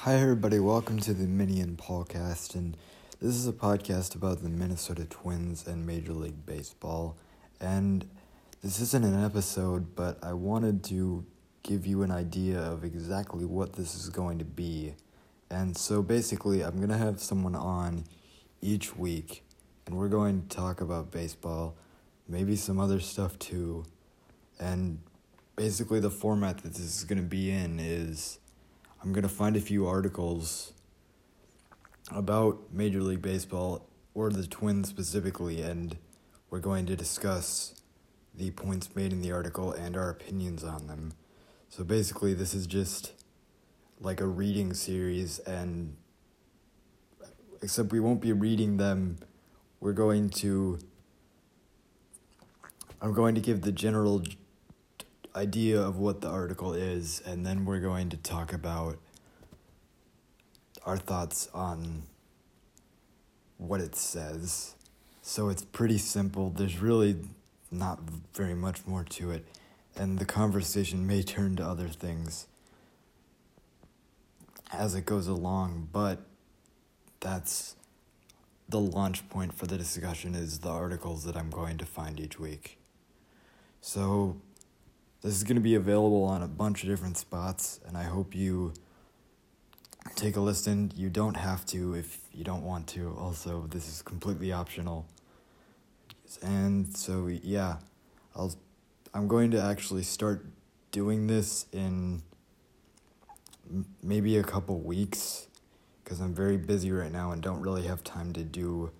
Hi, everybody. Welcome to the Minion Podcast, and this is a podcast about the Minnesota Twins and Major League Baseball. And this isn't an episode, but I wanted to give you an idea of exactly what this is going to be. And so basically, I'm going to have someone on each week, and we're going to talk about baseball, maybe some other stuff too. And basically, the format that this is going to be in is I'm going to find a few articles about Major League Baseball or the Twins specifically, and we're going to discuss the points made in the article and our opinions on them. So basically, this is just like a reading series, and except we won't be reading them, we're going to. I'm going to give the general idea of what the article is, and then we're going to talk about our thoughts on what it says. So it's pretty simple. There's really not very much more to it, and the conversation may turn to other things as it goes along, but that's the launch point for the discussion is the articles that I'm going to find each week. So this is going to be available on a bunch of different spots, and I hope you take a listen. You don't have to if you don't want to. Also, this is completely optional. And so yeah, I'll I'm going to actually start doing this in maybe a couple weeks because I'm very busy right now and don't really have time to do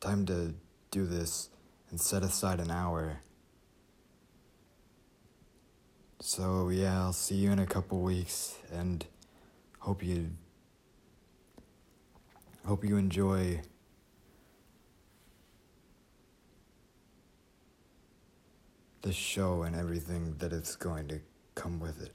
time to do this and set aside an hour. So yeah, I'll see you in a couple weeks and hope you hope you enjoy the show and everything that it's going to come with it.